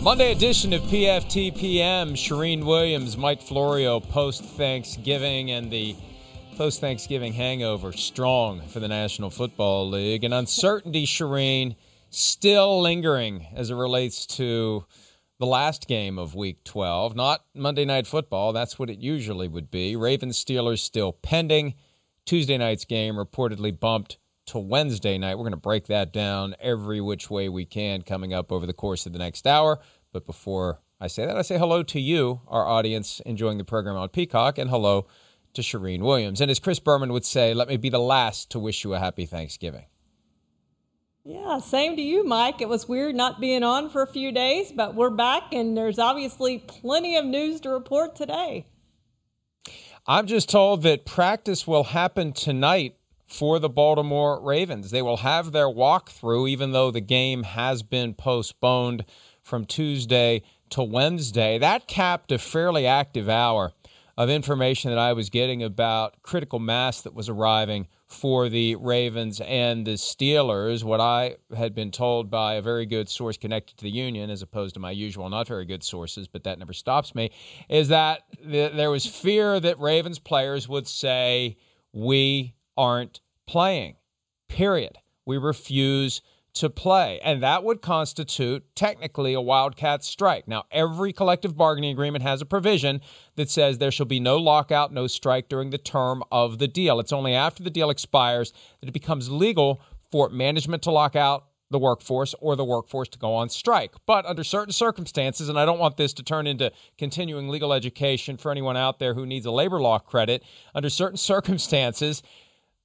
Monday edition of PFTPM. Charean Williams, Mike Florio, post Thanksgiving, and the post Thanksgiving hangover strong for the National Football League. And uncertainty, Charean, still lingering as it relates to the last game of Week 12. Not Monday Night Football, that's what it usually would be. Ravens Steelers still pending. Tuesday night's game reportedly bumped to Wednesday night. We're going to break that down every which way we can coming up over the course of the next hour. But before I say that, I say hello to you, our audience enjoying the program on Peacock, and hello to Charean Williams. And as Chris Berman would say, let me be the last to wish you a happy Thanksgiving. Yeah, same to you, Mike. It was weird not being on for a few days, but we're back, and there's obviously plenty of news to report today. I'm just told that practice will happen tonight for the Baltimore Ravens. They will have their walkthrough, even though the game has been postponed from Tuesday to Wednesday. That capped a fairly active hour of information that I was getting about critical mass that was arriving for the Ravens and the Steelers. What I had been told by a very good source connected to the union, as opposed to my usual not very good sources, but that never stops me, is that th- there was fear that Ravens players would say, We aren't playing, period. We refuse to play. And that would constitute technically a wildcat strike. Now, every collective bargaining agreement has a provision that says there shall be no lockout, no strike during the term of the deal. It's only after the deal expires that it becomes legal for management to lock out the workforce or the workforce to go on strike. But under certain circumstances, and I don't want this to turn into continuing legal education for anyone out there who needs a labor law credit, under certain circumstances,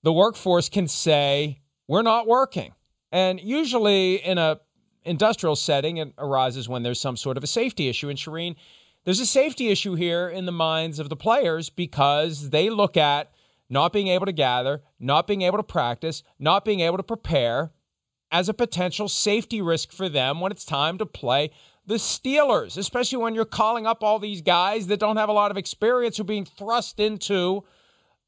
the workforce can say, We're not working and usually in a industrial setting, it arises when there's some sort of a safety issue. And Charean, there's a safety issue here in the minds of the players because they look at not being able to gather, not being able to practice, not being able to prepare as a potential safety risk for them when it's time to play the Steelers, especially when you're calling up all these guys that don't have a lot of experience who are being thrust into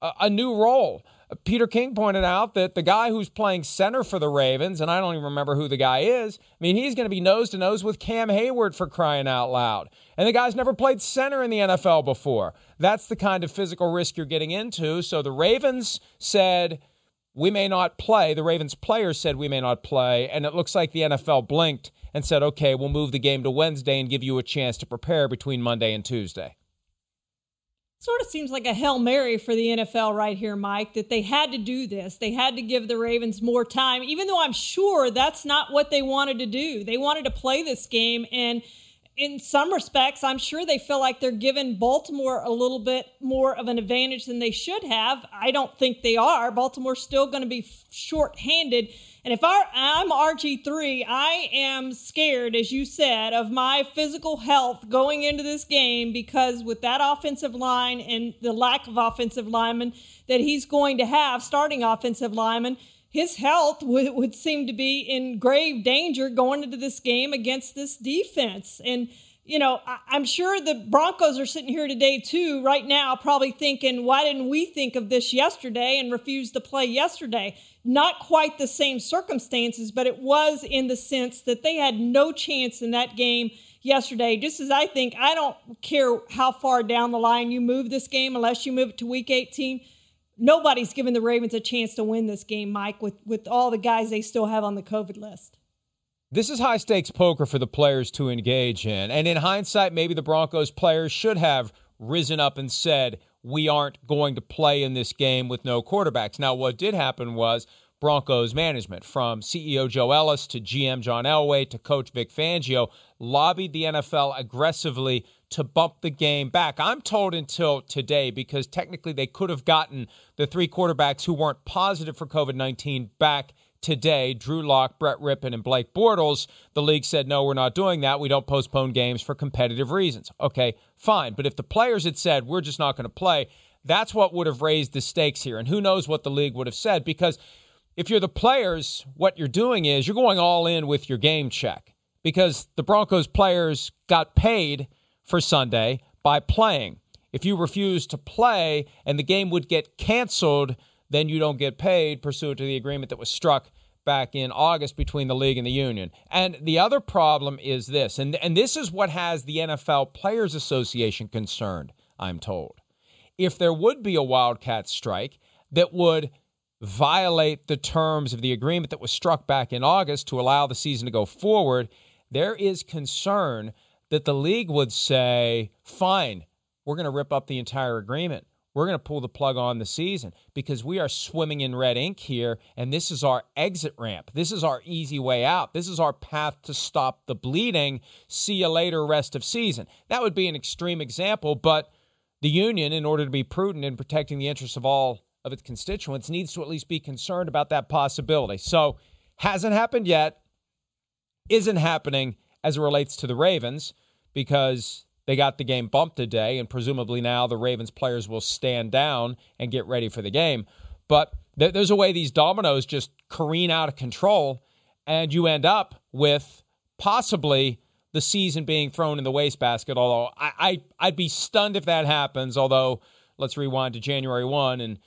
a, a new role. Peter King pointed out that the guy who's playing center for the Ravens, and I don't even remember who the guy is, I mean, he's going to be nose to nose with Cam Heyward for crying out loud. And the guy's never played center in the NFL before. That's the kind of physical risk you're getting into. So the Ravens said, we may not play. The Ravens players said we may not play. And it looks like the NFL blinked and said, okay, we'll move the game to Wednesday and give you a chance to prepare between Monday and Tuesday sort of seems like a Hail Mary for the NFL right here, Mike, that they had to do this. They had to give the Ravens more time, even though I'm sure that's not what they wanted to do. They wanted to play this game. And in some respects, I'm sure they feel like they're giving Baltimore a little bit more of an advantage than they should have. I don't think they are. Baltimore's still going to be short-handed. And if I'm RG3, I am scared, as you said, of my physical health going into this game because with that offensive line and the lack of offensive linemen that he's going to have, starting offensive linemen, his health would, would seem to be in grave danger going into this game against this defense. And you know, I, am sure the Broncos are sitting here today too, right now, probably thinking, why didn't we think of this yesterday and refuse to play yesterday? Not quite the same circumstances, but it was in the sense that they had no chance in that game yesterday. Just as I think, I don't care how far down the line you move this game, unless you move it to week 18. Nobody's giving the Ravens a chance to win this game, Mike, with, with all the guys they still have on the COVID list. This is high stakes poker for the players to engage in. And in hindsight, maybe the Broncos players should have risen up and said, we aren't going to play in this game with no quarterbacks. Now, what did happen was Broncos management, from CEO Joe Ellis to GM John Elway to coach Vic Fangio, lobbied the NFL aggressively to bump the game back. I'm told until today, because technically they could have gotten the three quarterbacks who weren't positive for COVID 19 back today, Drew Lock, Brett Rypien, and Blake Bortles, the league said, no, we're not doing that. We don't postpone games for competitive reasons. Okay, fine. But if the players had said, we're just not going to play, that's what would have raised the stakes here. And who knows what the league would have said? Because if you're the players, what you're doing is you're going all in with your game check because the Broncos players got paid for Sunday by playing. If you refuse to play and the game would get canceled, then you don't get paid pursuant to the agreement that was struck back in August between the league and the union. And the other problem is this, and, and this is what has the NFL Players Association concerned, I'm told. If there would be a Wildcat strike that would violate the terms of the agreement that was struck back in August to allow the season to go forward, there is concern that the league would say, fine, we're going to rip up the entire agreement we're going to pull the plug on the season because we are swimming in red ink here, and this is our exit ramp. This is our easy way out. This is our path to stop the bleeding. See you later, rest of season. That would be an extreme example, but the union, in order to be prudent in protecting the interests of all of its constituents, needs to at least be concerned about that possibility. So, hasn't happened yet, isn't happening as it relates to the Ravens because they got the game bumped today, and presumably now the Ravens players will stand down and get ready for the game. But th- there's a way these dominoes just careen out of control, and you end up with possibly the season being thrown in the wastebasket. Although I, I I'd be stunned if that happens. Although let's rewind to January one and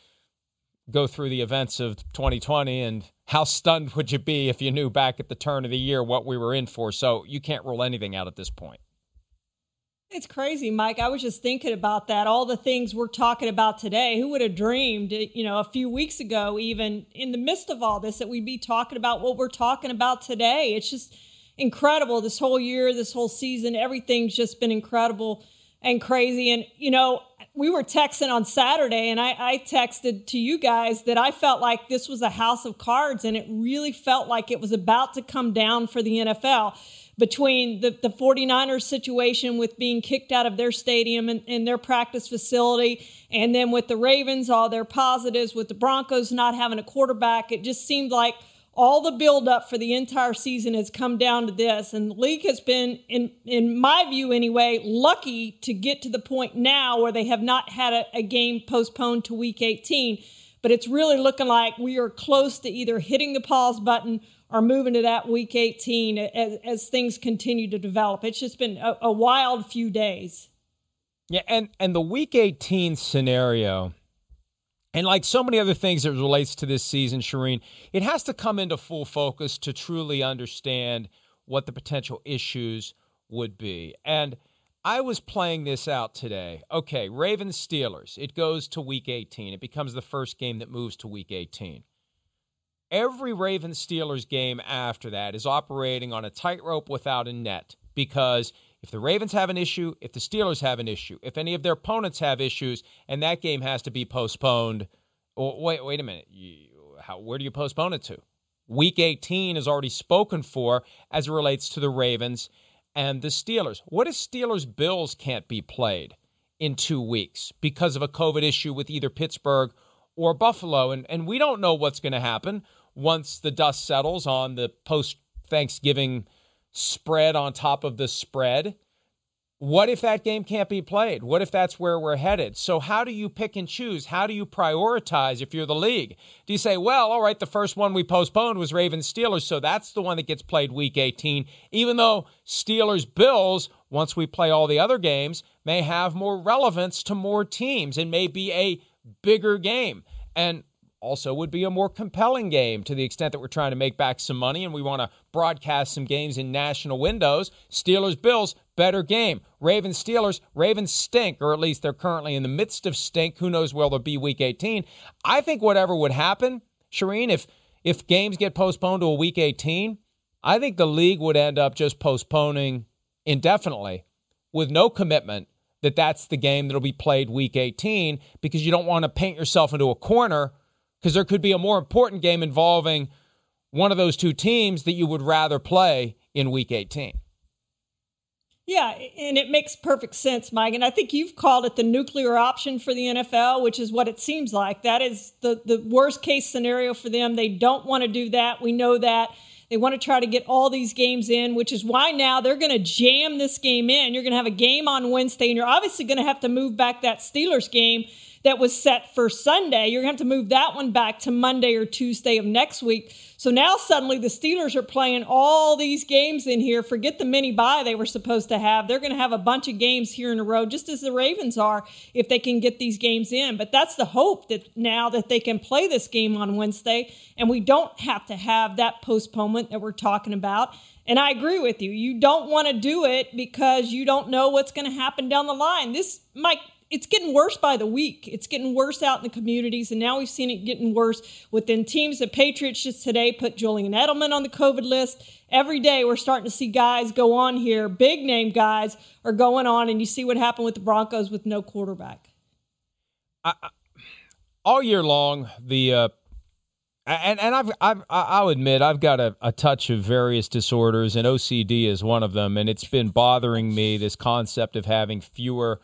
go through the events of 2020 and how stunned would you be if you knew back at the turn of the year what we were in for? So you can't rule anything out at this point. It's crazy, Mike. I was just thinking about that. All the things we're talking about today. Who would have dreamed, you know, a few weeks ago, even in the midst of all this, that we'd be talking about what we're talking about today? It's just incredible. This whole year, this whole season, everything's just been incredible and crazy. And, you know, we were texting on Saturday, and I, I texted to you guys that I felt like this was a house of cards, and it really felt like it was about to come down for the NFL between the, the 49ers situation with being kicked out of their stadium and, and, their practice facility, and then with the Ravens, all their positives, with the Broncos not having a quarterback, it just seemed like all the buildup for the entire season has come down to this. And the league has been, in, in my view anyway, lucky to get to the point now where they have not had a, a game postponed to week 18. But it's really looking like we are close to either hitting the pause button or moving to that week 18 as, as things continue to develop. It's just been a, a wild few days. Yeah, and and the week 18 scenario, and like so many other things that relates to this season, Charean, it has to come into full focus to truly understand what the potential issues would be. And I was playing this out today. Okay, Ravens Steelers. It goes to week 18. It becomes the first game that moves to week 18. Every Ravens Steelers game after that is operating on a tightrope without a net because if the Ravens have an issue, if the Steelers have an issue, if any of their opponents have issues, and that game has to be postponed, wait, wait a minute, you, how, where do you postpone it to? Week 18 is already spoken for as it relates to the Ravens and the Steelers. What if Steelers Bills can't be played in two weeks because of a COVID issue with either Pittsburgh or Buffalo? And, and we don't know what's going to happen once the dust settles on the post Thanksgiving spread on top of the spread. What if that game can't be played? What if that's where we're headed? So, how do you pick and choose? How do you prioritize if you're the league? Do you say, well, all right, the first one we postponed was Ravens Steelers, so that's the one that gets played week 18, even though Steelers Bills, once we play all the other games, may have more relevance to more teams and may be a bigger game. And also would be a more compelling game to the extent that we're trying to make back some money and we want to broadcast some games in national windows. Steelers Bills, better game. Ravens Steelers, Ravens stink, or at least they're currently in the midst of stink. Who knows where they'll be week 18? I think whatever would happen, Charean, if if games get postponed to a week 18, I think the league would end up just postponing indefinitely with no commitment that that's the game that'll be played week 18 because you don't want to paint yourself into a corner because there could be a more important game involving one of those two teams that you would rather play in week 18. Yeah, and it makes perfect sense, Mike. And I think you've called it the nuclear option for the NFL, which is what it seems like. That is the, the worst case scenario for them. They don't want to do that. We know that. They want to try to get all these games in, which is why now they're going to jam this game in. You're going to have a game on Wednesday, and you're obviously going to have to move back that Steelers game that was set for Sunday. You're going to have to move that one back to Monday or Tuesday of next week. So now suddenly the Steelers are playing all these games in here. Forget the mini bye they were supposed to have. They're going to have a bunch of games here in a row, just as the Ravens are, if they can get these games in. But that's the hope that now that they can play this game on Wednesday and we don't have to have that postponement that we're talking about. And I agree with you. You don't want to do it because you don't know what's going to happen down the line. This might it's getting worse by the week. It's getting worse out in the communities, and now we've seen it getting worse within teams. The Patriots just today put Julian Edelman on the COVID list. Every day we're starting to see guys go on here, big name guys are going on, and you see what happened with the Broncos with no quarterback. I, all year long, the uh, and and I've, I've I'll admit I've got a, a touch of various disorders, and OCD is one of them, and it's been bothering me. This concept of having fewer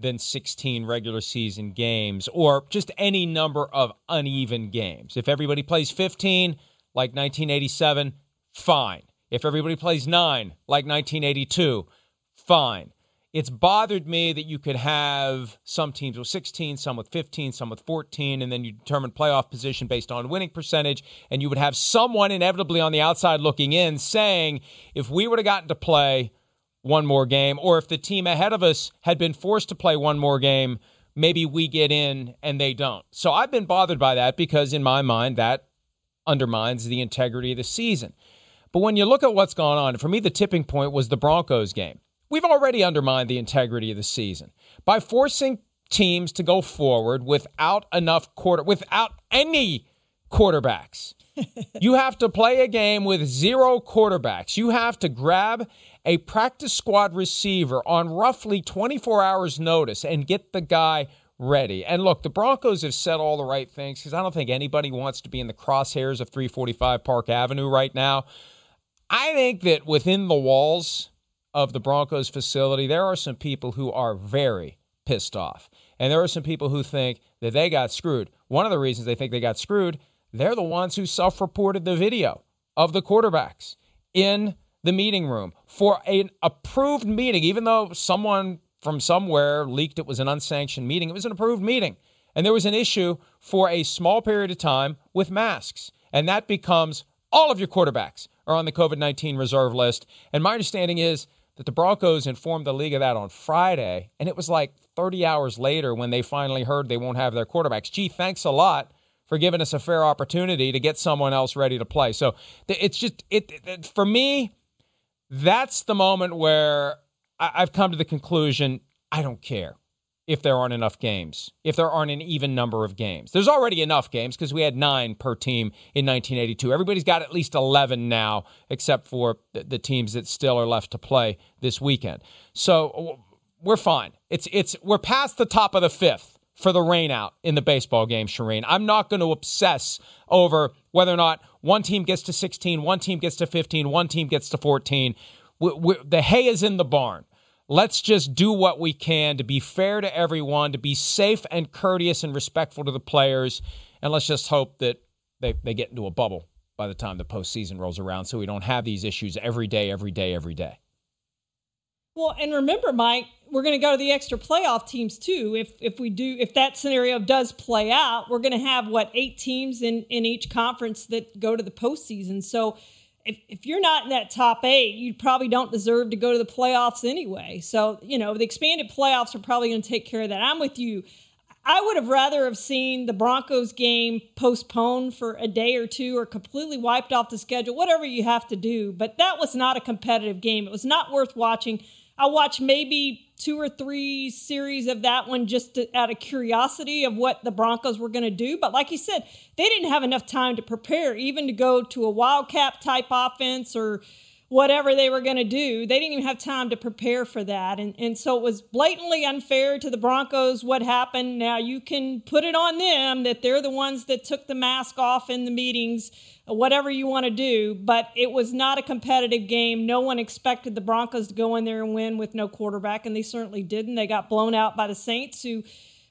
than 16 regular season games or just any number of uneven games. If everybody plays 15 like 1987, fine. If everybody plays 9 like 1982, fine. It's bothered me that you could have some teams with 16, some with 15, some with 14, and then you determine playoff position based on winning percentage. And you would have someone inevitably on the outside looking in saying, if we would have gotten to play one more game, or if the team ahead of us had been forced to play one more game, maybe we get in and they don't. So I've been bothered by that because, in my mind, that undermines the integrity of the season. But when you look at what's gone on, for me, the tipping point was the Broncos game. We've already undermined the integrity of the season by forcing teams to go forward without enough quarter, without any quarterbacks. You have to play a game with zero quarterbacks. You have to grab a practice squad receiver on roughly 24 hours' notice and get the guy ready. And look, the Broncos have said all the right things because I don't think anybody wants to be in the crosshairs of 345 Park Avenue right now. I think that within the walls of the Broncos facility, there are some people who are very pissed off. And there are some people who think that they got screwed. One of the reasons they think they got screwed, they're the ones who self reported the video of the quarterbacks in the meeting room for an approved meeting, even though someone from somewhere leaked it was an unsanctioned meeting. It was an approved meeting. And there was an issue for a small period of time with masks. And that becomes all of your quarterbacks are on the COVID 19 reserve list. And my understanding is that the Broncos informed the league of that on Friday. And it was like 30 hours later when they finally heard they won't have their quarterbacks. Gee, thanks a lot for giving us a fair opportunity to get someone else ready to play. So it's just, it, it for me, that's the moment where I've come to the conclusion I don't care if there aren't enough games, if there aren't an even number of games. There's already enough games because we had nine per team in 1982. Everybody's got at least 11 now, except for the teams that still are left to play this weekend. So we're fine. It's it's we're past the top of the fifth for the rain out in the baseball game, Charean. I'm not going to obsess over whether or not one team gets to 16, one team gets to 15, one team gets to 14. We, we, the hay is in the barn. Let's just do what we can to be fair to everyone, to be safe and courteous and respectful to the players. And let's just hope that they, they get into a bubble by the time the postseason rolls around so we don't have these issues every day, every day, every day. Well, and remember, Mike, we're going to go to the extra playoff teams too. If if we do, if that scenario does play out, we're going to have what eight teams in in each conference that go to the postseason. So. If, if you're not in that top eight, you probably don't deserve to go to the playoffs anyway. So, you know, the expanded playoffs are probably going to take care of that. I'm with you. I would have rather have seen the Broncos game postponed for a day or two or completely wiped off the schedule, whatever you have to do. But that was not a competitive game. It was not worth watching. I watched maybe two or three series of that one just to, out of curiosity of what the Broncos were going to do. But like you said, they didn't have enough time to prepare, even to go to a wildcat type offense or whatever they were going to do. They didn't even have time to prepare for that. And, and so it was blatantly unfair to the Broncos what happened. Now you can put it on them that they're the ones that took the mask off in the meetings, whatever you want to do. But it was not a competitive game. No one expected the Broncos to go in there and win with no quarterback, and they certainly didn't. They got blown out by the Saints, who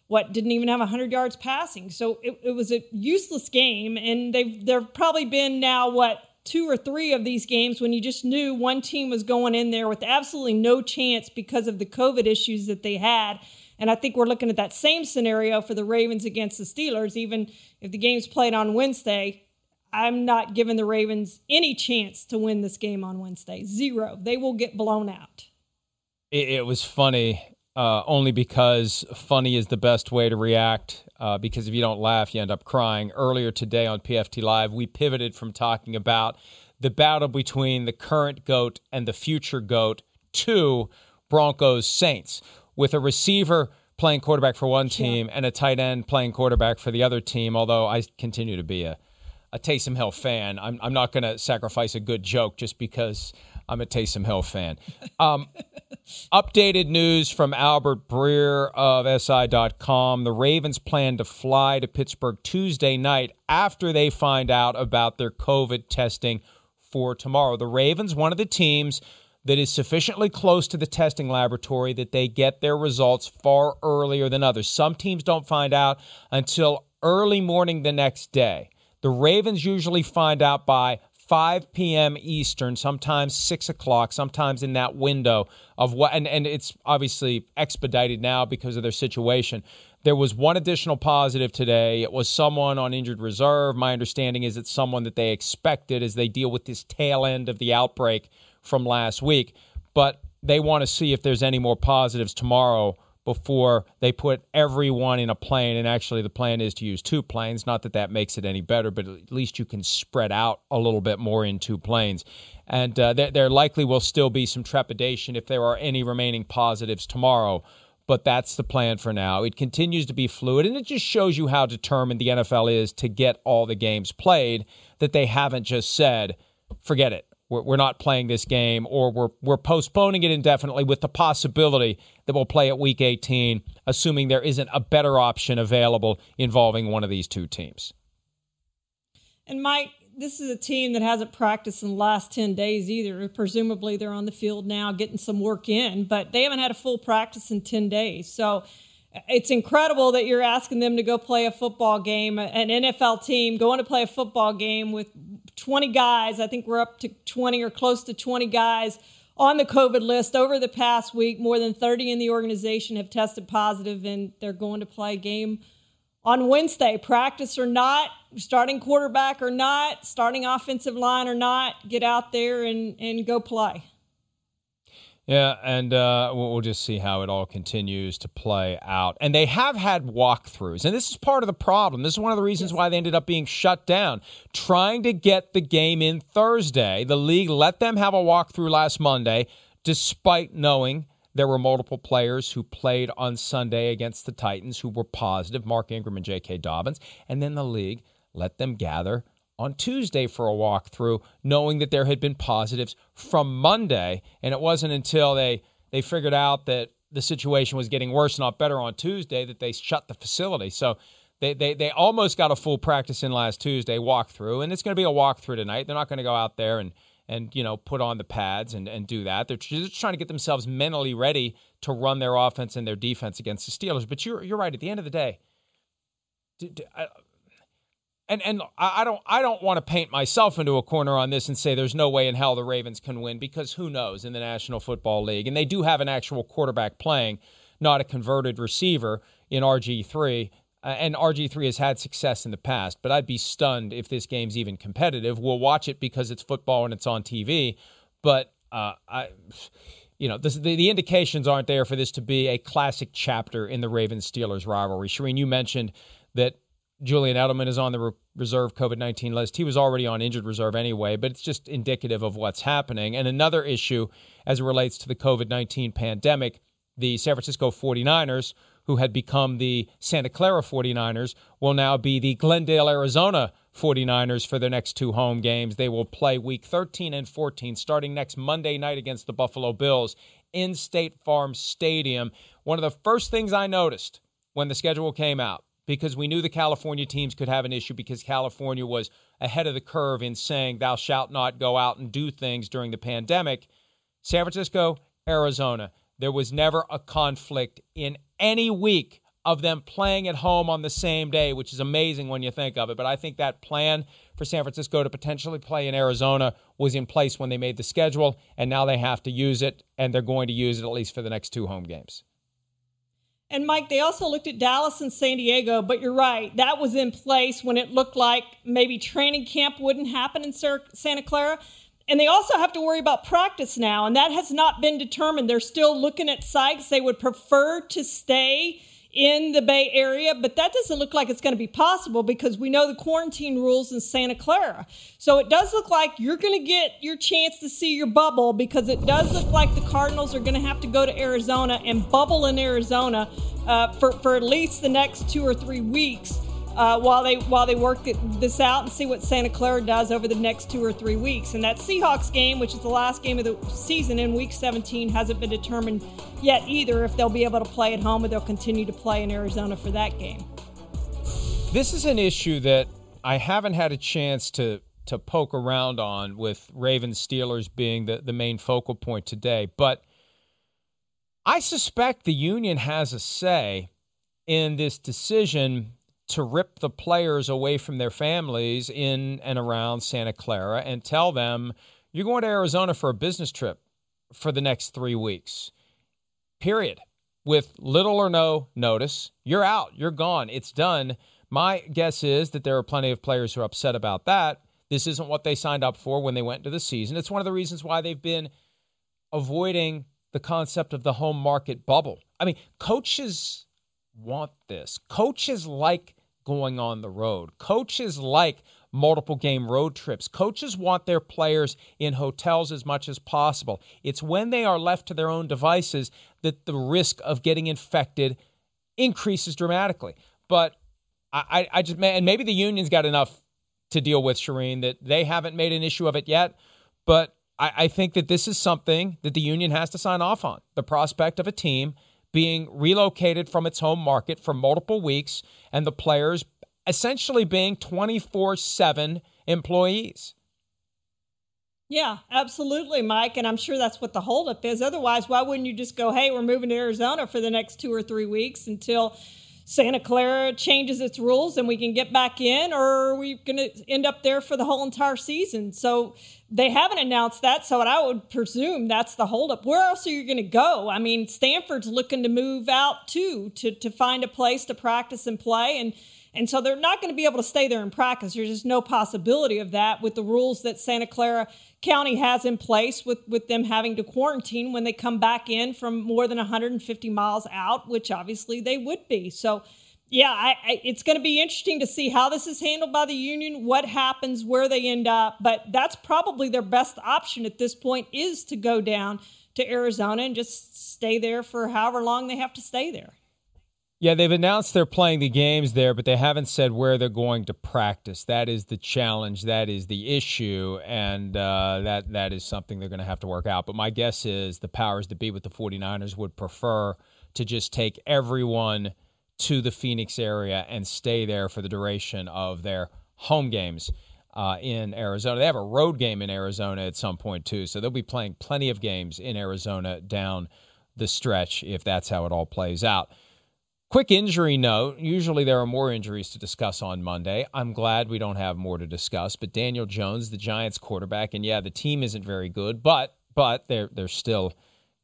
what didn't even have 100 yards passing so it, it was a useless game and they've they've probably been now what two or three of these games when you just knew one team was going in there with absolutely no chance because of the COVID issues that they had. And I think we're looking at that same scenario for the Ravens against the Steelers. Even if the game's played on Wednesday, I'm not giving the Ravens any chance to win this game on Wednesday. Zero. They will get blown out. It, it was funny, uh, only because funny is the best way to react. Uh, because if you don't laugh, you end up crying. Earlier today on PFT Live, we pivoted from talking about the battle between the current GOAT and the future GOAT to Broncos Saints, with a receiver playing quarterback for one team yeah. and a tight end playing quarterback for the other team. Although I continue to be a, a Taysom Hill fan, I'm, I'm not going to sacrifice a good joke just because I'm a Taysom Hill fan. Um, updated news from Albert Breer of SI.com. The Ravens plan to fly to Pittsburgh Tuesday night after they find out about their COVID testing for tomorrow. The Ravens, one of the teams that is sufficiently close to the testing laboratory that they get their results far earlier than others. Some teams don't find out until early morning the next day. The Ravens usually find out by 5 p.m. Eastern, sometimes 6 o'clock, sometimes in that window of what, and, and it's obviously expedited now because of their situation. There was one additional positive today. It was someone on injured reserve. My understanding is it's someone that they expected as they deal with this tail end of the outbreak from last week. But they want to see if there's any more positives tomorrow before they put everyone in a plane. And actually, the plan is to use two planes. Not that that makes it any better, but at least you can spread out a little bit more in two planes. And uh, there, there likely will still be some trepidation if there are any remaining positives tomorrow. But that's the plan for now. It continues to be fluid, and it just shows you how determined the NFL is to get all the games played, that they haven't just said, forget it we're, not playing this game or we're, we're postponing it indefinitely with the possibility that we'll play at week 18, assuming there isn't a better option available involving one of these two teams. And Mike, this is a team that hasn't practiced in the last 10 days either. Presumably they're on the field now getting some work in, but they haven't had a full practice in 10 days. So it's incredible that you're asking them to go play a football game, an NFL team going to play a football game with 20 guys. I think we're up to 20 or close to 20 guys on the COVID list over the past week. More than 30 in the organization have tested positive, and they're going to play a game on Wednesday. Practice or not, starting quarterback or not, starting offensive line or not, get out there and, and go play. Yeah, and uh, we'll just see how it all continues to play out. And they have had walkthroughs, and this is part of the problem. This is one of the reasons why they ended up being shut down. Trying to get the game in Thursday, the league let them have a walkthrough last Monday, despite knowing there were multiple players who played on Sunday against the Titans who were positive, Mark Ingram and J.K. Dobbins, and then the league let them gather on Tuesday for a walkthrough, knowing that there had been positives from Monday. And it wasn't until they, they figured out that the situation was getting worse, not better on Tuesday, that they shut the facility. So they, they, they almost got a full practice in last Tuesday walkthrough, and it's going to be a walkthrough tonight. They're not going to go out there and, and you know put on the pads and, and do that. They're just trying to get themselves mentally ready to run their offense and their defense against the Steelers. But you're, you're right. At the end of the day, and and I don't I don't want to paint myself into a corner on this and say there's no way in hell the Ravens can win because who knows in the National Football League and they do have an actual quarterback playing, not a converted receiver in RG three. Uh, and RG3 has had success in the past, but I'd be stunned if this game's even competitive. We'll watch it because it's football and it's on TV, but uh, I, you know, this, the, the indications aren't there for this to be a classic chapter in the Ravens Steelers rivalry. Charean, you mentioned that Julian Edelman is on the re- reserve COVID 19 list. He was already on injured reserve anyway, but it's just indicative of what's happening. And another issue as it relates to the COVID 19 pandemic the San Francisco 49ers, who had become the Santa Clara 49ers, will now be the Glendale, Arizona 49ers for their next two home games. They will play week 13 and 14 starting next Monday night against the Buffalo Bills in State Farm Stadium. One of the first things I noticed when the schedule came out because we knew the California teams could have an issue because California was ahead of the curve in saying, thou shalt not go out and do things during the pandemic. San Francisco, Arizona, there was never a conflict in any week of them playing at home on the same day, which is amazing when you think of it. But I think that plan for San Francisco to potentially play in Arizona was in place when they made the schedule, and now they have to use it, and they're going to use it at least for the next two home games. And Mike, they also looked at Dallas and San Diego, but you're right. That was in place when it looked like maybe training camp wouldn't happen in Santa Clara. And they also have to worry about practice now, and that has not been determined. They're still looking at sites. They would prefer to stay in the Bay Area, but that doesn't look like it's going to be possible because we know the quarantine rules in Santa Clara. So it does look like you're going to get your chance to see your bubble because it does look like the Cardinals are going to have to go to Arizona and bubble in Arizona uh, for, for at least the next two or three weeks uh, while they while they work this out and see what Santa Clara does over the next two or three weeks. And that Seahawks game, which is the last game of the season in Week 17, hasn't been determined yet either if they'll be able to play at home or they'll continue to play in Arizona for that game. This is an issue that I haven't had a chance to to poke around on with Ravens Steelers being the, the main focal point today, but I suspect the union has a say in this decision to rip the players away from their families in and around Santa Clara and tell them you're going to Arizona for a business trip for the next three weeks. Period. With little or no notice, you're out, you're gone, it's done. My guess is that there are plenty of players who are upset about that. This isn't what they signed up for when they went into the season. It's one of the reasons why they've been avoiding the concept of the home market bubble. I mean, coaches want this. Coaches like going on the road. Coaches like multiple game road trips. Coaches want their players in hotels as much as possible. It's when they are left to their own devices that the risk of getting infected increases dramatically. But I, I just, and maybe the union's got enough to deal with, Charean, that they haven't made an issue of it yet. But I, I think that this is something that the union has to sign off on the prospect of a team being relocated from its home market for multiple weeks and the players essentially being 24 7 employees. Yeah, absolutely, Mike. And I'm sure that's what the holdup is. Otherwise, why wouldn't you just go, hey, we're moving to Arizona for the next two or three weeks until Santa Clara changes its rules and we can get back in, or are we going to end up there for the whole entire season? So they haven't announced that. So I would presume that's the holdup. Where else are you going to go? I mean, Stanford's looking to move out too to, to find a place to practice and play. And and so they're not going to be able to stay there and practice. There's just no possibility of that with the rules that Santa Clara County has in place with, with them having to quarantine when they come back in from more than 150 miles out, which obviously they would be. So, yeah, I, I, it's going to be interesting to see how this is handled by the union, what happens, where they end up. But that's probably their best option at this point is to go down to Arizona and just stay there for however long they have to stay there. Yeah, they've announced they're playing the games there, but they haven't said where they're going to practice. That is the challenge. That is the issue, and uh, that that is something they're going to have to work out. But my guess is the powers that be with the 49ers would prefer to just take everyone to the Phoenix area and stay there for the duration of their home games uh, in Arizona. They have a road game in Arizona at some point, too, so they'll be playing plenty of games in Arizona down the stretch if that's how it all plays out. Quick injury note. Usually there are more injuries to discuss on Monday. I'm glad we don't have more to discuss. But Daniel Jones, the Giants quarterback, and yeah, the team isn't very good, but but they're they're still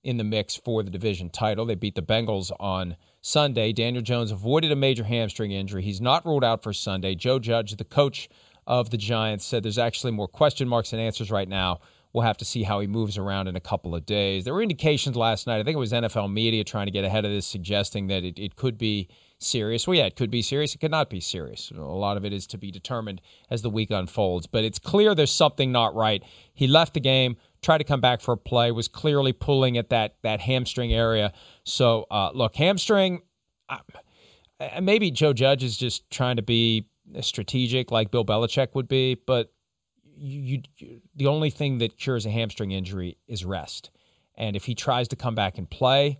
in the mix for the division title. They beat the Bengals on Sunday. Daniel Jones avoided a major hamstring injury. He's not ruled out for Sunday. Joe Judge, the coach of the Giants, said there's actually more question marks than answers right now We'll have to see how he moves around in a couple of days. There were indications last night, I think it was NFL media trying to get ahead of this, suggesting that it, it could be serious. Well, yeah, it could be serious. It could not be serious. A lot of it is to be determined as the week unfolds. But it's clear there's something not right. He left the game, tried to come back for a play, was clearly pulling at that that hamstring area. So, uh, look, hamstring. Maybe Joe Judge is just trying to be strategic like Bill Belichick would be, but you, you, the only thing that cures a hamstring injury is rest. And if he tries to come back and play,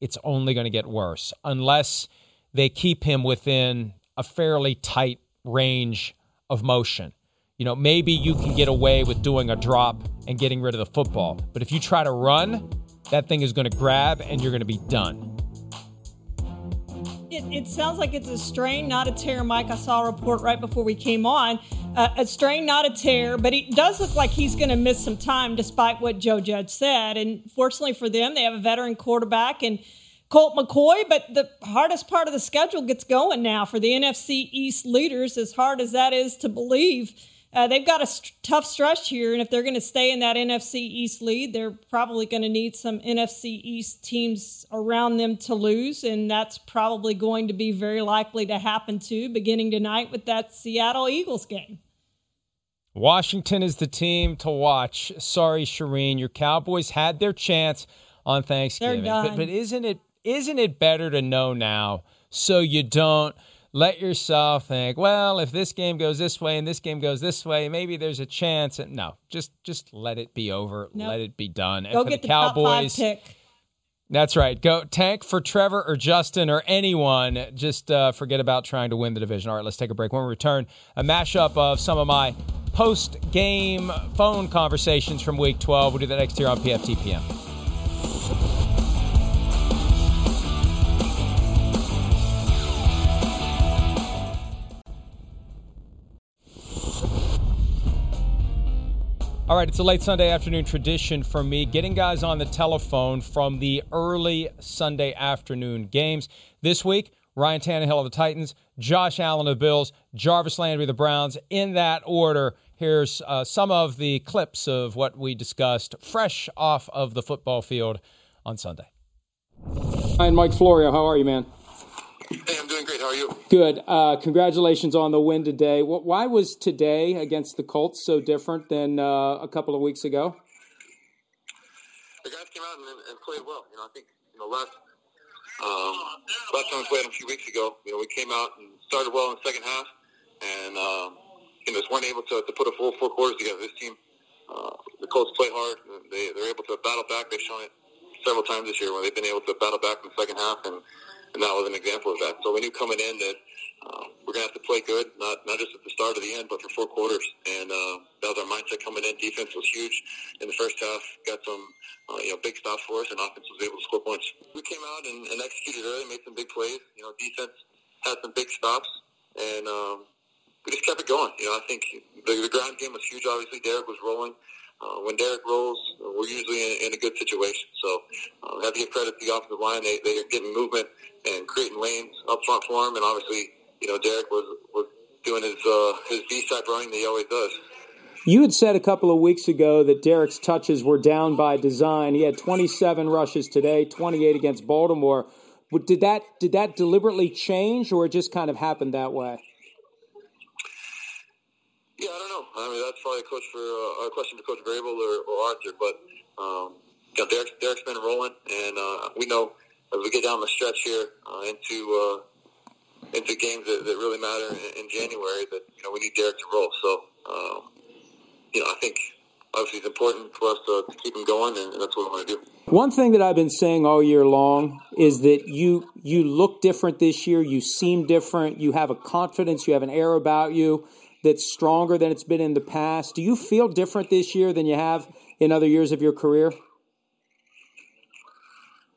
it's only going to get worse unless they keep him within a fairly tight range of motion. You know, maybe you can get away with doing a drop and getting rid of the football. But if you try to run, that thing is going to grab and you're going to be done. It, it, sounds like it's a strain, not a tear, Mike. I saw a report right before we came on. Uh, a strain, not a tear, but it does look like he's going to miss some time despite what Joe Judge said. And fortunately for them, they have a veteran quarterback and Colt McCoy, but the hardest part of the schedule gets going now for the NFC East leaders, as hard as that is to believe. Uh, they've got a st- tough stretch here, and if they're going to stay in that NFC East lead, they're probably going to need some NFC East teams around them to lose, and that's probably going to be very likely to happen too, beginning tonight with that Seattle Eagles game. Washington is the team to watch. Sorry, Charean, your Cowboys had their chance on Thanksgiving, but, but isn't it isn't it better to know now so you don't? Let yourself think, well, if this game goes this way and this game goes this way, maybe there's a chance. And no, just just let it be over. Nope. Let it be done. Go for get the, the Cowboys, pick. That's right. Go tank for Trevor or Justin or anyone. Just uh, forget about trying to win the division. All right, let's take a break. When we return, a mashup of some of my post game phone conversations from week 12. We'll do that next year on PFTPM. All right, it's a late Sunday afternoon tradition for me, getting guys on the telephone from the early Sunday afternoon games. This week, Ryan Tannehill of the Titans, Josh Allen of the Bills, Jarvis Landry of the Browns. In that order, here's uh, some of the clips of what we discussed fresh off of the football field on Sunday. Hi, Mike Florio. How are you, man? Hey, I'm doing great. How are you? Good. Uh, congratulations on the win today. Why was today against the Colts so different than uh, a couple of weeks ago? The guys came out and, and played well. You know, I think you know last um, last time we played them a few weeks ago, you know, we came out and started well in the second half, and um, you know, just weren't able to, to put a full four quarters together. This team, uh, the Colts play hard. They they're able to battle back. They've shown it several times this year where they've been able to battle back in the second half and and that was an example of that. So we knew coming in that uh, we're going to have to play good, not not just at the start of the end, but for four quarters. And uh, that was our mindset coming in. Defense was huge in the first half, got some uh, you know big stops for us, and offense was able to score points. We came out and, and executed early, made some big plays. You know, defense had some big stops, and um, we just kept it going. You know, I think the, the ground game was huge. Obviously, Derrick was rolling uh, when Derrick rolls, we're usually in, in a good situation. So uh, have to give credit to the offensive line. They, they are getting movement and creating lanes up front for him. And obviously, you know, Derrick was, was doing his, uh, his V-type running that he always does. You had said a couple of weeks ago that Derrick's touches were down by design. He had 27 rushes today, 28 against Baltimore. Did that did that deliberately change, or it just kind of happened that way? Yeah, I don't know. I mean, that's probably a coach for uh, a question for Coach Vrabel or, or Arthur. But um, you know, Derrick's, Derrick's been rolling, and uh, we know as we get down the stretch here uh, into uh, into games that, that really matter in, in January, that you know we need Derrick to roll. So um, you know, I think obviously it's important for us to, to keep him going, and, that's what we want to do. One thing that I've been saying all year long is that you you look different this year. You seem different. You have a confidence. You have an air about you that's stronger than it's been in the past. Do you feel different this year than you have in other years of your career?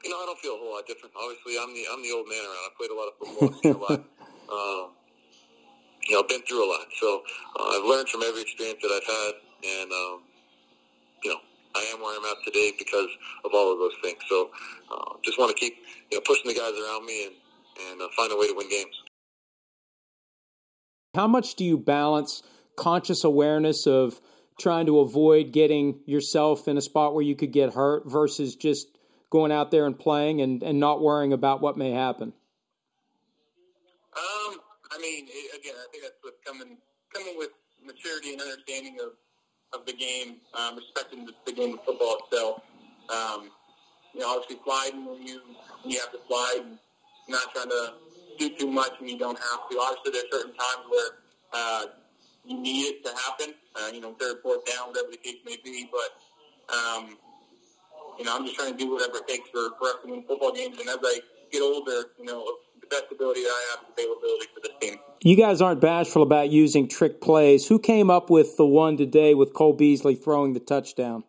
You know, I don't feel a whole lot different. Obviously, I'm the I'm the old man around. I played a lot of football, seen a lot. Um, you know, been through a lot. So uh, I've learned from every experience that I've had, and um, you know, I am where I'm at today because of all of those things. So uh, just want to keep you know pushing the guys around me and and uh, find a way to win games. How much do you balance conscious awareness of trying to avoid getting yourself in a spot where you could get hurt versus just going out there and playing and, and not worrying about what may happen? Um, I mean, again, I think that's what's coming coming with maturity and understanding of, of the game, um, respecting the, the, game of football itself. Um, you know, obviously sliding when you you have to slide, not trying to do too much when you don't have to. Obviously, there's certain times where uh, you need it to happen. Uh, you know, third, fourth down, whatever the case may be. But um, you know, I'm just trying to do whatever it takes for, for us to win football games. And as I get older, you know, the best ability that I have is availability for this team. You guys aren't bashful about using trick plays. Who came up with the one today with Cole Beasley throwing the touchdown?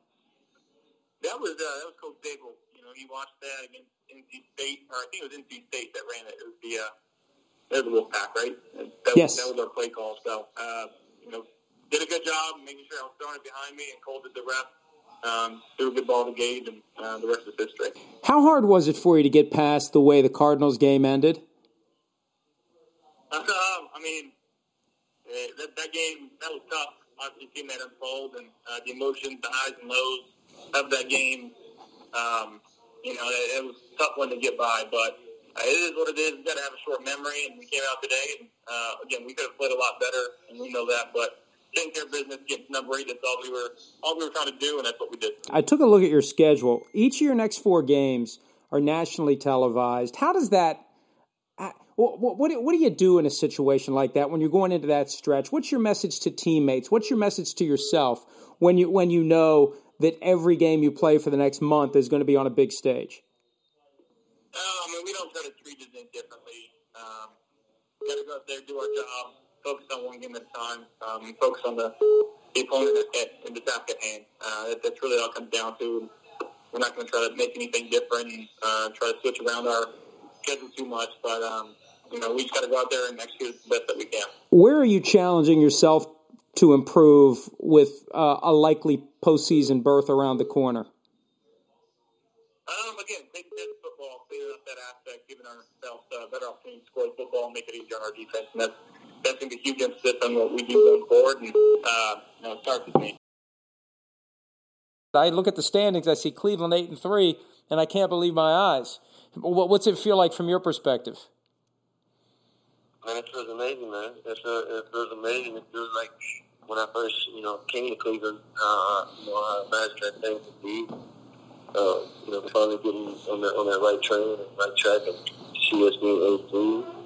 That was uh, that was Coach Daboll. You know, he watched that against NC State, or I think it was NC State that ran it. It was the uh, it was the Wolfpack, right? That, yes. That was our play call. So, uh, you know, did a good job making sure I was throwing it behind me, and Cole did the rest. Um, threw a good ball to Gabe, and uh, the rest is history. How hard was it for you to get past the way the Cardinals game ended? Um, I mean, uh, that, that game that was tough. Obviously, seeing that unfold and uh, the emotions, the highs and lows of that game. Um, you know, it, it was a tough one to get by, but uh, it is what it is. We got to have a short memory, and we came out today. And uh, again, we could have played a lot better, and we know that. But taking care of business, getting number eight, that's all we were all we were trying to do, and that's what we did. I took a look at your schedule. Each of your next four games are nationally televised. How does that? What, what, what do you do in a situation like that when you're going into that stretch? What's your message to teammates? What's your message to yourself when you when you know that every game you play for the next month is going to be on a big stage? Uh, I mean, we don't try to treat it any differently. Um, got to go out there, do our job, focus on one game at a time, um, focus on the, the opponent at, and the task at hand. Uh, that, that's really all it comes down to. We're not going to try to make anything different and uh, try to switch around our schedule too much, but um, you know, we just got to go out there and execute the best that we can. Where are you challenging yourself to improve with uh, a likely postseason berth around the corner? Um, again, taking this football, cleaning up that aspect, giving ourselves uh, better opportunity to score the football and make it easier on our defense, and that's that's going to be huge emphasis on what we do going forward. And uh, you know, it starts with me. I look at the standings. I see Cleveland eight and three, and I can't believe my eyes. What's it feel like from your perspective? Man, it feels amazing, man. It feels, it feels amazing. It feels like when I first, you know, came to Cleveland, uh, you know, I imagined that thing would be, uh, you know, finally getting on that on that right train right track and see us being able to.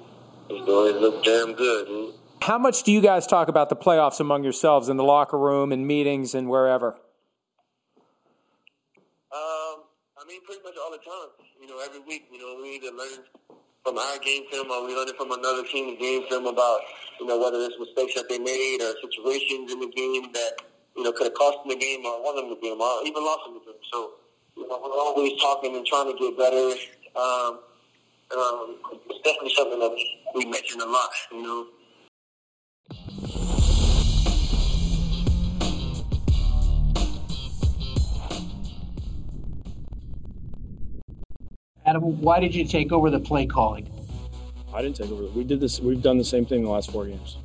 It's going to look damn good. How much do you guys talk about the playoffs among yourselves in the locker room and meetings and wherever? Um, I mean, pretty much all the time. You know, every week. You know, we to learn from our game film or we learn it from another team's game film about, you know, whether it's mistakes that they made or situations in the game that, you know, could have cost them the game or won them the game or even lost them the game. So, you know, we're always talking and trying to get better. Um, um, it's definitely something that we, we mention a lot, you know. Adam, why did you take over the play calling? I didn't take over. We did this. We've done the same thing the last four games.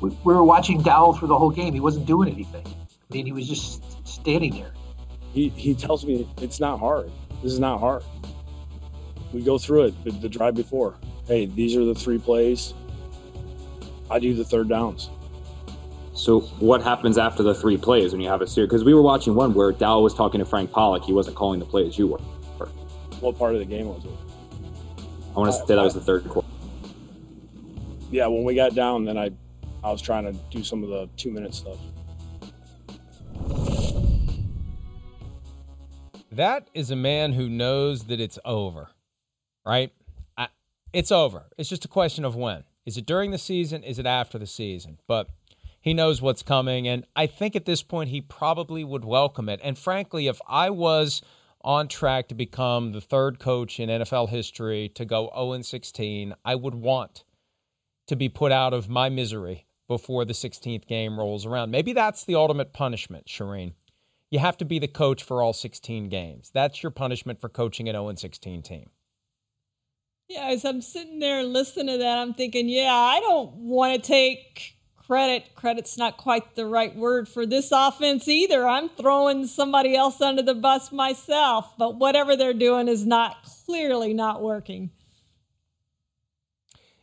We, we were watching Dowell for the whole game. He wasn't doing anything. I mean, he was just standing there. He he tells me it's not hard. This is not hard. We go through it the, the drive before. Hey, these are the three plays. I do the third downs. So what happens after the three plays when you have a series? Because we were watching one where Dowell was talking to Frank Pollack. He wasn't calling the plays. You were. What part of the game was it? I want to say that was the third quarter. Yeah, when we got down, then I, I was trying to do some of the two minute stuff. That is a man who knows that it's over, right? It's over. It's just a question of when. Is it during the season? Is it after the season? But he knows what's coming. And I think at this point, he probably would welcome it. And frankly, if I was on track to become the third coach in NFL history to go 0 16, I would want to be put out of my misery before the 16th game rolls around. Maybe that's the ultimate punishment, Charean. You have to be the coach for all 16 games. That's your punishment for coaching an 0 16 team. Yeah, as I'm sitting there listening to that, I'm thinking, yeah, I don't want to take credit. Credit's not quite the right word for this offense either. I'm throwing somebody else under the bus myself, but whatever they're doing is not clearly not working.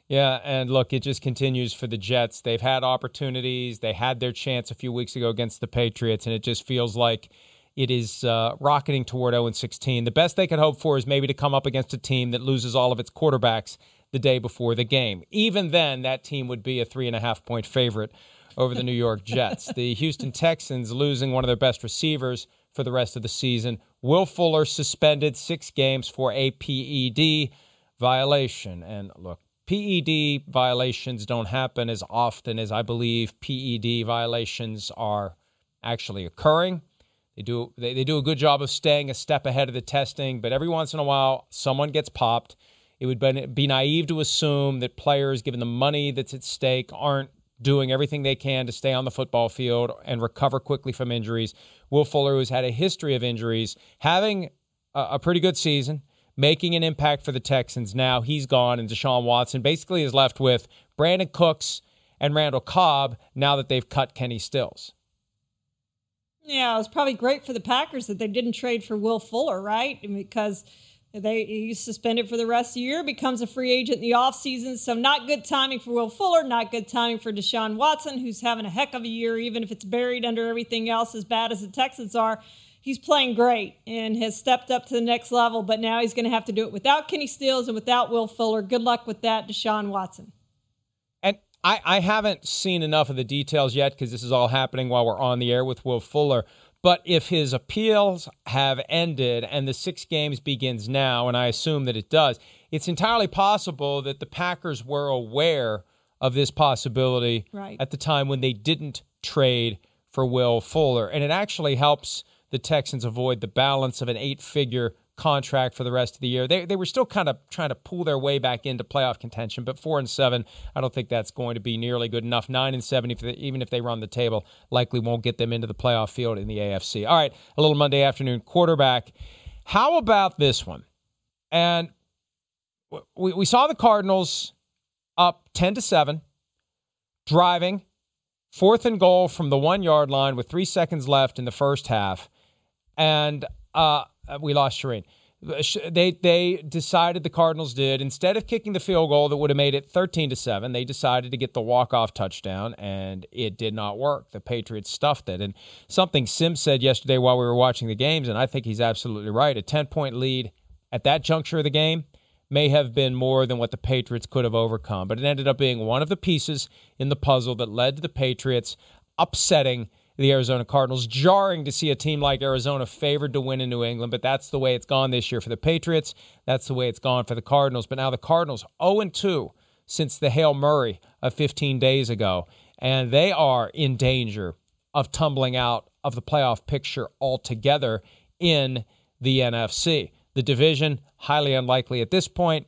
Yeah, and look, it just continues for the Jets. They've had opportunities. They had their chance a few weeks ago against the Patriots, and it just feels like it is uh, rocketing toward 0 16. The best they could hope for is maybe to come up against a team that loses all of its quarterbacks the day before the game. Even then, that team would be a three and a half point favorite over the New York Jets. the Houston Texans losing one of their best receivers for the rest of the season. Will Fuller suspended six games for a PED violation. And look, PED violations don't happen as often as I believe PED violations are actually occurring. They do they, they do a good job of staying a step ahead of the testing, but every once in a while someone gets popped. It would be naive to assume that players, given the money that's at stake, aren't doing everything they can to stay on the football field and recover quickly from injuries. Will Fuller, who's had a history of injuries, having a, a pretty good season, making an impact for the Texans. Now he's gone, and Deshaun Watson basically is left with Brandin Cooks and Randall Cobb now that they've cut Kenny Stills. Yeah, it was probably great for the Packers that they didn't trade for Will Fuller, right? Because they he's suspended for the rest of the year, becomes a free agent in the offseason. So not good timing for Will Fuller, not good timing for Deshaun Watson, who's having a heck of a year, even if it's buried under everything else as bad as the Texans are. He's playing great and has stepped up to the next level, but now he's going to have to do it without Kenny Stills and without Will Fuller. Good luck with that, Deshaun Watson. I, I haven't seen enough of the details yet because this is all happening while we're on the air with Will Fuller. But if his appeals have ended and the six games begins now, and I assume that it does, it's entirely possible that the Packers were aware of this possibility right. at the time when they didn't trade for Will Fuller. And it actually helps the Texans avoid the balance of an eight figure contract for the rest of the year. They they were still kind of trying to pull their way back into playoff contention, but four and seven, I don't think that's going to be nearly good enough. Nine and seven, if they, even if they run the table, likely won't get them into the playoff field in the AFC. All right, a little Monday afternoon quarterback. How about this one? And we we saw the Cardinals up ten to seven, driving. Fourth and goal from the one yard line with three seconds left in the first half. And uh, Uh, we lost Charean. Uh, they they decided the Cardinals did. Instead of kicking the field goal that would have made it 13 to 7 they decided to get the walk-off touchdown and it did not work. The Patriots stuffed it. And something Simms said yesterday while we were watching the games and I think he's absolutely right a 10 point lead at that juncture of the game may have been more than what the Patriots could have overcome. But it ended up being one of the pieces in the puzzle that led to the Patriots upsetting the Arizona Cardinals. Jarring to see a team like Arizona favored to win in New England, but that's the way it's gone this year for the Patriots. That's the way it's gone for the Cardinals. But now the Cardinals 0 2 since the Hail Murray of 15 days ago, and they are in danger of tumbling out of the playoff picture altogether in the NFC. The division, highly unlikely at this point.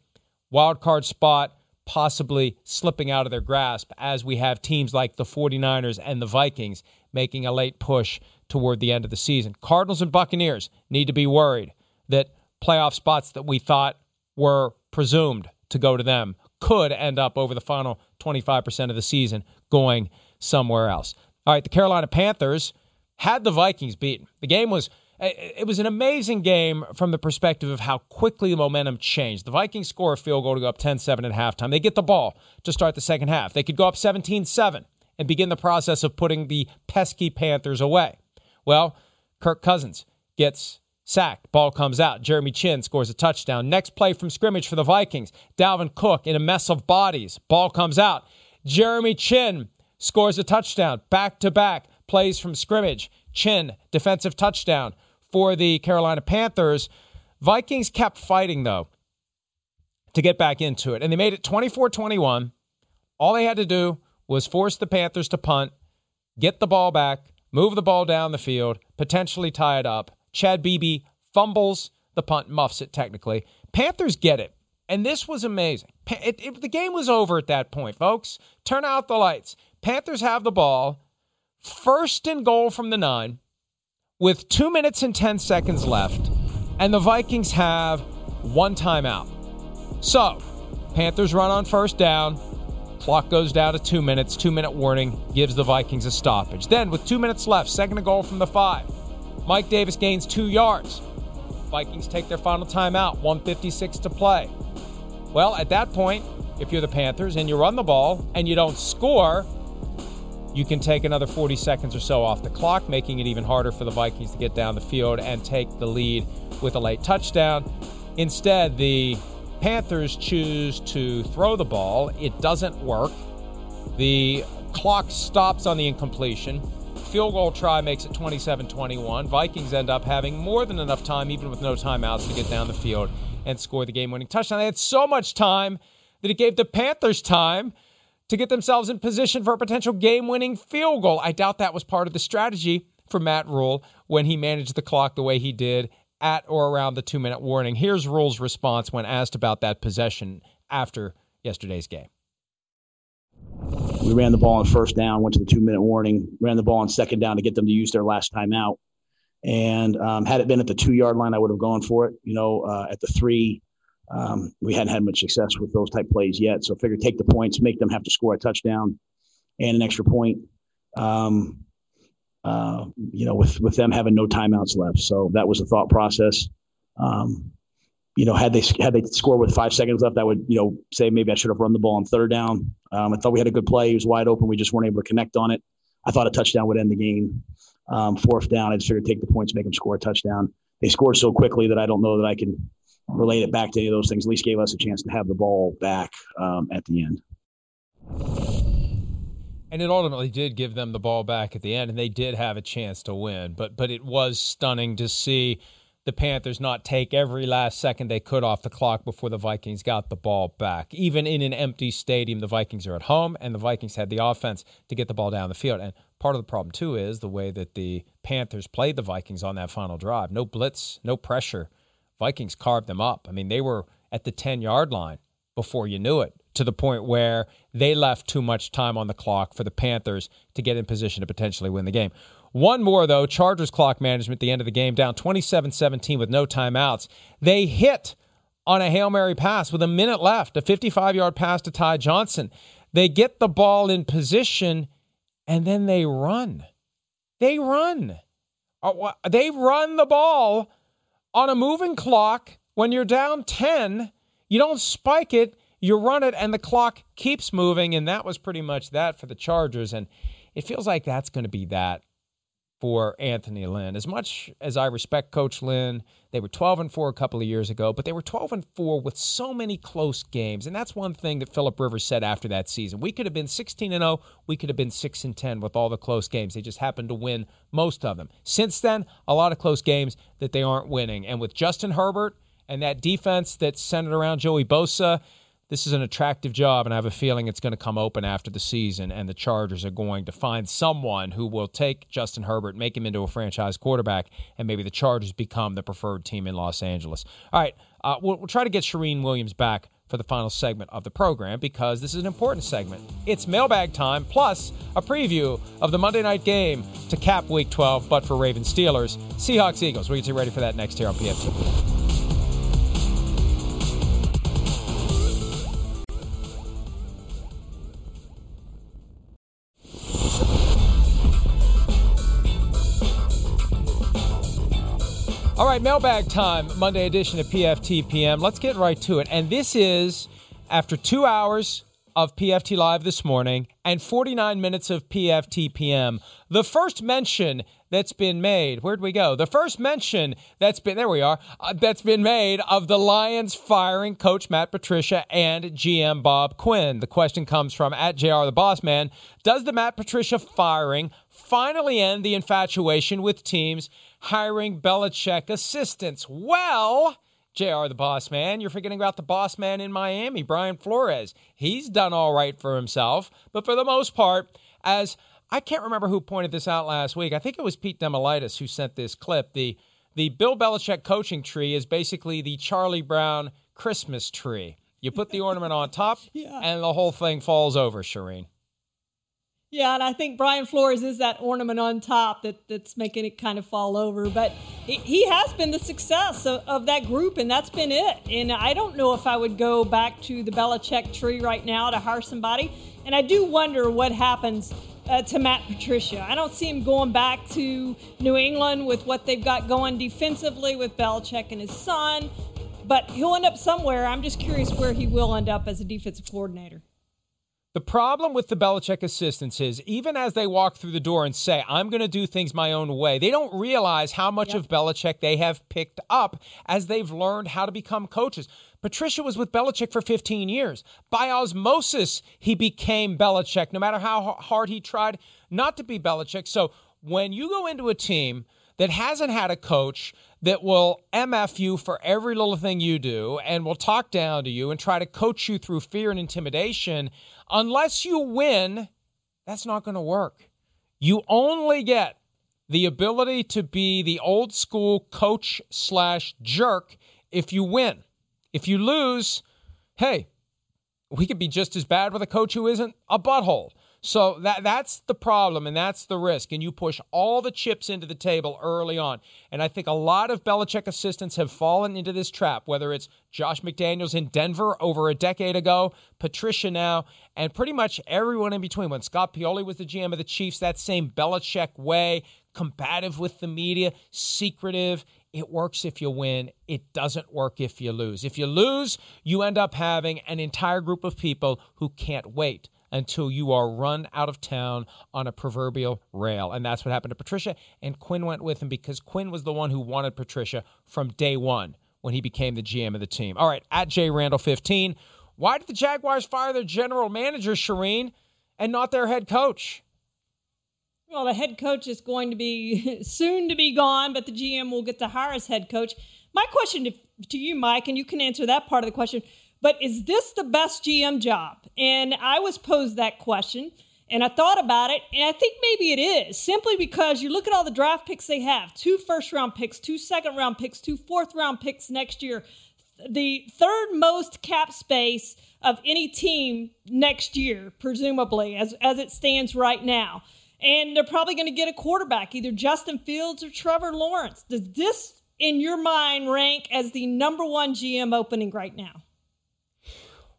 Wild card spot, possibly slipping out of their grasp as we have teams like the 49ers and the Vikings making a late push toward the end of the season. Cardinals and Buccaneers need to be worried that playoff spots that we thought were presumed to go to them could end up over the final 25% of the season going somewhere else. All right, the Carolina Panthers had the Vikings beaten. The game was eh, eh, it was an amazing game from the perspective of how quickly the momentum changed. The Vikings score a field goal to go up 10-7 at halftime. They get the ball to start the second half. They could go up 17-7 and begin the process of putting the pesky Panthers away. Well, Kirk Cousins gets sacked. Ball comes out. Jeremy Chinn scores a touchdown. Next play from scrimmage for the Vikings. Dalvin Cook in a mess of bodies. Ball comes out. Jeremy Chinn scores a touchdown. Back to back plays from scrimmage. Chinn, defensive touchdown for the Carolina Panthers. Vikings kept fighting, though, to get back into it. And they made it 24 21. All they had to do was force the Panthers to punt, get the ball back, move the ball down the field, potentially tie it up. Chad Beebe fumbles the punt, muffs it technically. Panthers get it. And this was amazing. It, it, the game was over at that point, folks. Turn out the lights. Panthers have the ball, first and goal from the nine, with two minutes and 10 seconds left, and the Vikings have one timeout. So, Panthers run on first down. Clock goes down to two minutes. Two minute warning gives the Vikings a stoppage. Then, with two minutes left, second and goal from the five. Mike Davis gains two yards. Vikings take their final timeout, 156 to play. Well, at that point, if you're the Panthers and you run the ball and you don't score, you can take another 40 seconds or so off the clock, making it even harder for the Vikings to get down the field and take the lead with a late touchdown. Instead, the Panthers choose to throw the ball. It doesn't work. The clock stops on the incompletion. Field goal try makes it 27 21. Vikings end up having more than enough time, even with no timeouts, to get down the field and score the game winning touchdown. They had so much time that it gave the Panthers time to get themselves in position for a potential game winning field goal. I doubt that was part of the strategy for Matt Rhule when he managed the clock the way he did at or around the two minute warning. Here's Rhule's response when asked about that possession after yesterday's game. We ran the ball on first down, went to the two minute warning, ran the ball on second down to get them to use their last timeout. And um, had it been at the two yard line, I would have gone for it. You know, uh, at the three, um, we hadn't had much success with those type plays yet. So I figured take the points, make them have to score a touchdown and an extra point. Um, uh, you know, with with them having no timeouts left, so that was the thought process. Um, you know, had they had they scored with five seconds left, I would you know say maybe I should have run the ball on third down. Um, I thought we had a good play; he was wide open. We just weren't able to connect on it. I thought a touchdown would end the game. Um, fourth down, I just figured take the points, make them score a touchdown. They scored so quickly that I don't know that I can relate it back to any of those things. At least gave us a chance to have the ball back um, at the end. And it ultimately did give them the ball back at the end, and they did have a chance to win. But but it was stunning to see the Panthers not take every last second they could off the clock before the Vikings got the ball back. Even in an empty stadium, the Vikings are at home, and the Vikings had the offense to get the ball down the field. And part of the problem, too, is the way that the Panthers played the Vikings on that final drive. No blitz, no pressure. Vikings carved them up. I mean, they were at the 10 yard line before you knew it, to the point where they left too much time on the clock for the Panthers to get in position to potentially win the game. One more, though Chargers clock management the end of the game, down 27 17 with no timeouts. They hit on a Hail Mary pass with a minute left, a 55 yard pass to Ty Johnson. They get the ball in position and then they run. They run. Uh, they run the ball on a moving clock when you're down 10. You don't spike it, you run it, and the clock keeps moving. And that was pretty much that for the Chargers. And it feels like that's going to be that for Anthony Lynn. As much as I respect Coach Lynn, they were 12 and 4 a couple of years ago, but they were 12 and 4 with so many close games. And that's one thing that Philip Rivers said after that season. We could have been 16 and 0, we could have been 6 and 10 with all the close games. They just happened to win most of them. Since then, a lot of close games that they aren't winning. And with Justin Herbert and that defense that's centered around Joey Bosa, this is an attractive job, and I have a feeling it's going to come open after the season, and the Chargers are going to find someone who will take Justin Herbert, make him into a franchise quarterback, and maybe the Chargers become the preferred team in Los Angeles. All right, uh, we'll, we'll try to get Charean Williams back for the final segment of the program because this is an important segment. It's mailbag time, plus a preview of the Monday night game to cap Week 12, but for Ravens Steelers, Seahawks Eagles. We'll get you ready for that next here on PFT. All right, mailbag time, Monday edition of PFTPM. Let's get right to it. And this is after two hours of PFT Live this morning and 49 minutes of PFTPM. The first mention that's been made, where'd we go? The first mention that's been, there we are, uh, that's been made of the Lions firing Coach Matt Patricia and GM Bob Quinn. The question comes from at JR the Boss Man Does the Matt Patricia firing finally end the infatuation with teams hiring Belichick assistants. Well, JR, the boss man, you're forgetting about the boss man in Miami, Brian Flores. He's done all right for himself, but for the most part, as I can't remember who pointed this out last week. I think it was Pete Demolitis who sent this clip. The the Bill Belichick coaching tree is basically the Charlie Brown Christmas tree. You put the ornament on top, yeah. and the whole thing falls over, Charean. Yeah, and I think Brian Flores is that ornament on top that, that's making it kind of fall over. But he, he has been the success of, of, that group, and that's been it. And I don't know if I would go back to the Belichick tree right now to hire somebody. And I do wonder what happens uh, to Matt Patricia. I don't see him going back to New England with what they've got going defensively with Belichick and his son. But he'll end up somewhere. I'm just curious where he will end up as a defensive coordinator. The problem with the Belichick assistants is even as they walk through the door and say, I'm going to do things my own way, they don't realize how much yep. of Belichick they have picked up as they've learned how to become coaches. Patricia was with Belichick for 15 years. By osmosis, he became Belichick, no matter how hard he tried not to be Belichick. So when you go into a team that hasn't had a coach that will MF you for every little thing you do and will talk down to you and try to coach you through fear and intimidation, unless you win, that's not going to work. You only get the ability to be the old school coach slash jerk if you win. If you lose, hey, we could be just as bad with a coach who isn't a butthole. So that that's the problem and that's the risk. And you push all the chips into the table early on. And I think a lot of Belichick assistants have fallen into this trap, whether it's Josh McDaniels in Denver over a decade ago, Patricia now, and pretty much everyone in between. When Scott Pioli was the GM of the Chiefs, that same Belichick way, combative with the media, secretive. It works if you win. It doesn't work if you lose. If you lose, you end up having an entire group of people who can't wait until you are run out of town on a proverbial rail. And that's what happened to Patricia. And Quinn went with him because Quinn was the one who wanted Patricia from day one when he became the GM of the team. All right, at J Randall 15. Why did the Jaguars fire their general manager, Charean, and not their head coach? Well, the head coach is going to be soon to be gone, but the GM will get to hire his head coach. My question to, to you, Mike, and you can answer that part of the question but is this the best GM job? And I was posed that question and I thought about it, and I think maybe it is simply because you look at all the draft picks they have two first round picks, two second round picks, two fourth round picks next year. The third most cap space of any team next year, presumably, as, as it stands right now. And they're probably going to get a quarterback, either Justin Fields or Trevor Lawrence. Does this, in your mind, rank as the number one GM opening right now?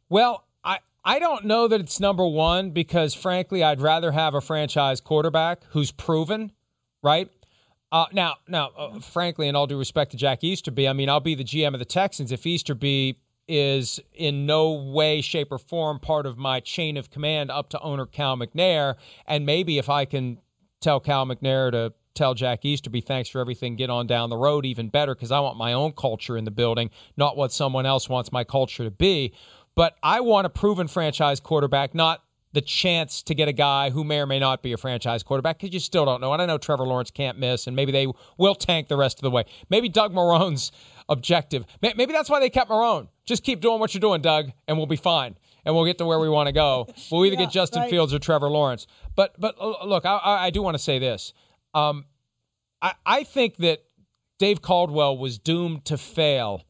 Well, I, I don't know that it's number one because, frankly, I'd rather have a franchise quarterback who's proven, right? Uh, now, now, uh, frankly, in all due respect to Jack Easterby, I mean, I'll be the GM of the Texans if Easterby is in no way, shape, or form part of my chain of command up to owner Cal McNair. And maybe if I can tell Cal McNair to tell Jack Easterby, thanks for everything, get on down the road even better because I want my own culture in the building, not what someone else wants my culture to be. But I want a proven franchise quarterback, not the chance to get a guy who may or may not be a franchise quarterback because you still don't know. And I know Trevor Lawrence can't miss, and maybe they will tank the rest of the way. Maybe Doug Marrone's objective. Maybe that's why they kept Marrone. Just keep doing what you're doing, Doug, and we'll be fine. And we'll get to where we want to go. We'll either yeah, get Justin right. Fields or Trevor Lawrence. But but look, I, I do want to say this. Um, I, I think that Dave Caldwell was doomed to fail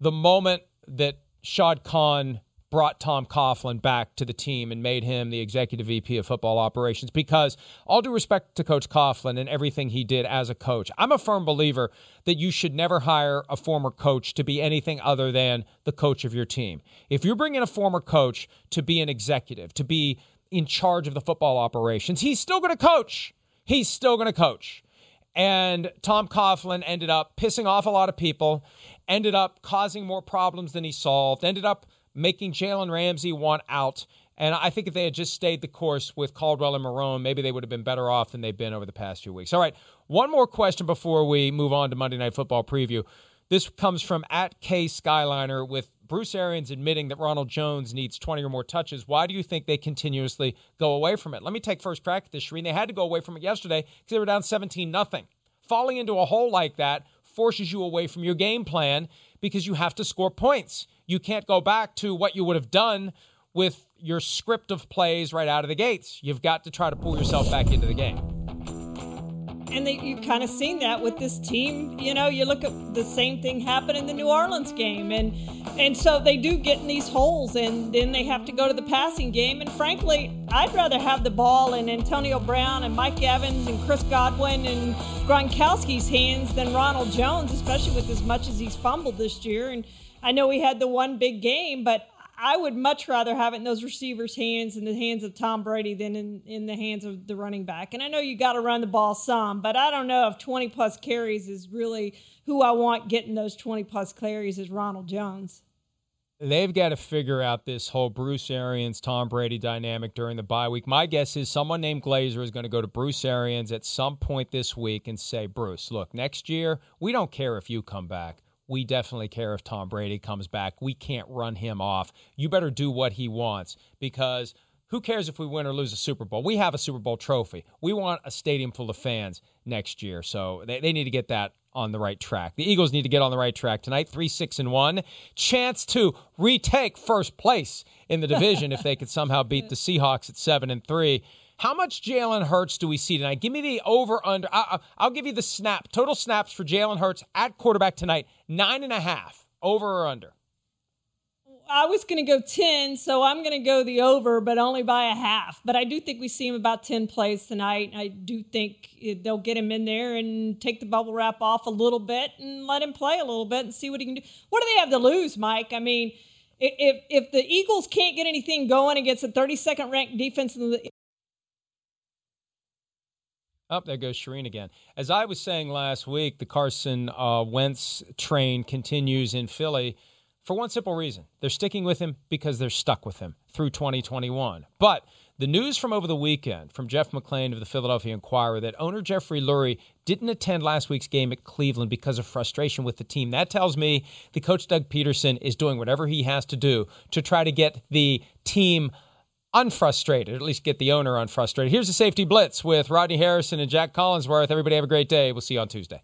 the moment that Shad Khan brought Tom Coughlin back to the team and made him the executive VP of football operations because all due respect to coach Coughlin and everything he did as a coach I'm a firm believer that you should never hire a former coach to be anything other than the coach of your team. If you're bringing a former coach to be an executive to be in charge of the football operations he's still going to coach. He's still going to coach. And Tom Coughlin ended up pissing off a lot of people, ended up causing more problems than he solved, ended up making Jalen Ramsey want out. And I think if they had just stayed the course with Caldwell and Marrone, maybe they would have been better off than they've been over the past few weeks. All right, one more question before we move on to Monday Night Football preview. This comes from at K Skyliner with Bruce Arians admitting that Ronald Jones needs 20 or more touches. Why do you think they continuously go away from it? Let me take first crack at this, Charean. They had to go away from it yesterday because they were down 17 nothing. Falling into a hole like that forces you away from your game plan because you have to score points. You can't go back to what you would have done with your script of plays right out of the gates. You've got to try to pull yourself back into the game. And they, you kind of seen that with this team. You know, you look at the same thing happen in the New Orleans game, and and so they do get in these holes, and then they have to go to the passing game. And frankly, I'd rather have the ball in Antonio Brown and Mike Evans and Chris Godwin and Gronkowski's hands than Ronald Jones, especially with as much as he's fumbled this year. And I know we had the one big game, but I would much rather have it in those receivers' hands in the hands of Tom Brady than in, in the hands of the running back. And I know you got to run the ball some, but I don't know if 20 plus carries is really who I want getting those 20 plus carries is Ronald Jones. They've got to figure out this whole Bruce Arians, Tom Brady dynamic during the bye week. My guess is someone named Glazer is going to go to Bruce Arians at some point this week and say, Bruce, look, next year, we don't care if you come back we definitely care if Tom Brady comes back. We can't run him off. You better do what he wants because who cares if we win or lose a Super Bowl? We have a Super Bowl trophy. We want a stadium full of fans next year. So they, they need to get that on the right track. The Eagles need to get on the right track tonight. Three, six, and one. Chance to retake first place in the division if they could somehow beat the Seahawks at seven and three. How much Jalen Hurts do we see tonight? Give me the over under. I, will give you the snap total snaps for Jalen Hurts at quarterback tonight. Nine and a half. Over or under? I was going to go 10, so I'm going to go the over, but only by a half. But I do think we see him about 10 plays tonight. I do think they'll get him in there and take the bubble wrap off a little bit and let him play a little bit and see what he can do. What do they have to lose, Mike? I mean, if if the Eagles can't get anything going against a 32nd ranked defense in the up oh, there goes Charean again. As I was saying last week, the Carson uh, Wentz train continues in Philly for one simple reason. They're sticking with him because they're stuck with him through 2021. But the news from over the weekend from Jeff McLane of the Philadelphia Inquirer that owner Jeffrey Lurie didn't attend last week's game at Cleveland because of frustration with the team. That tells me the coach Doug Pederson is doing whatever he has to do to try to get the team unfrustrated, at least get the owner unfrustrated. Here's the safety blitz with Rodney Harrison and Jac Collinsworth. Everybody have a great day. We'll see you on Tuesday.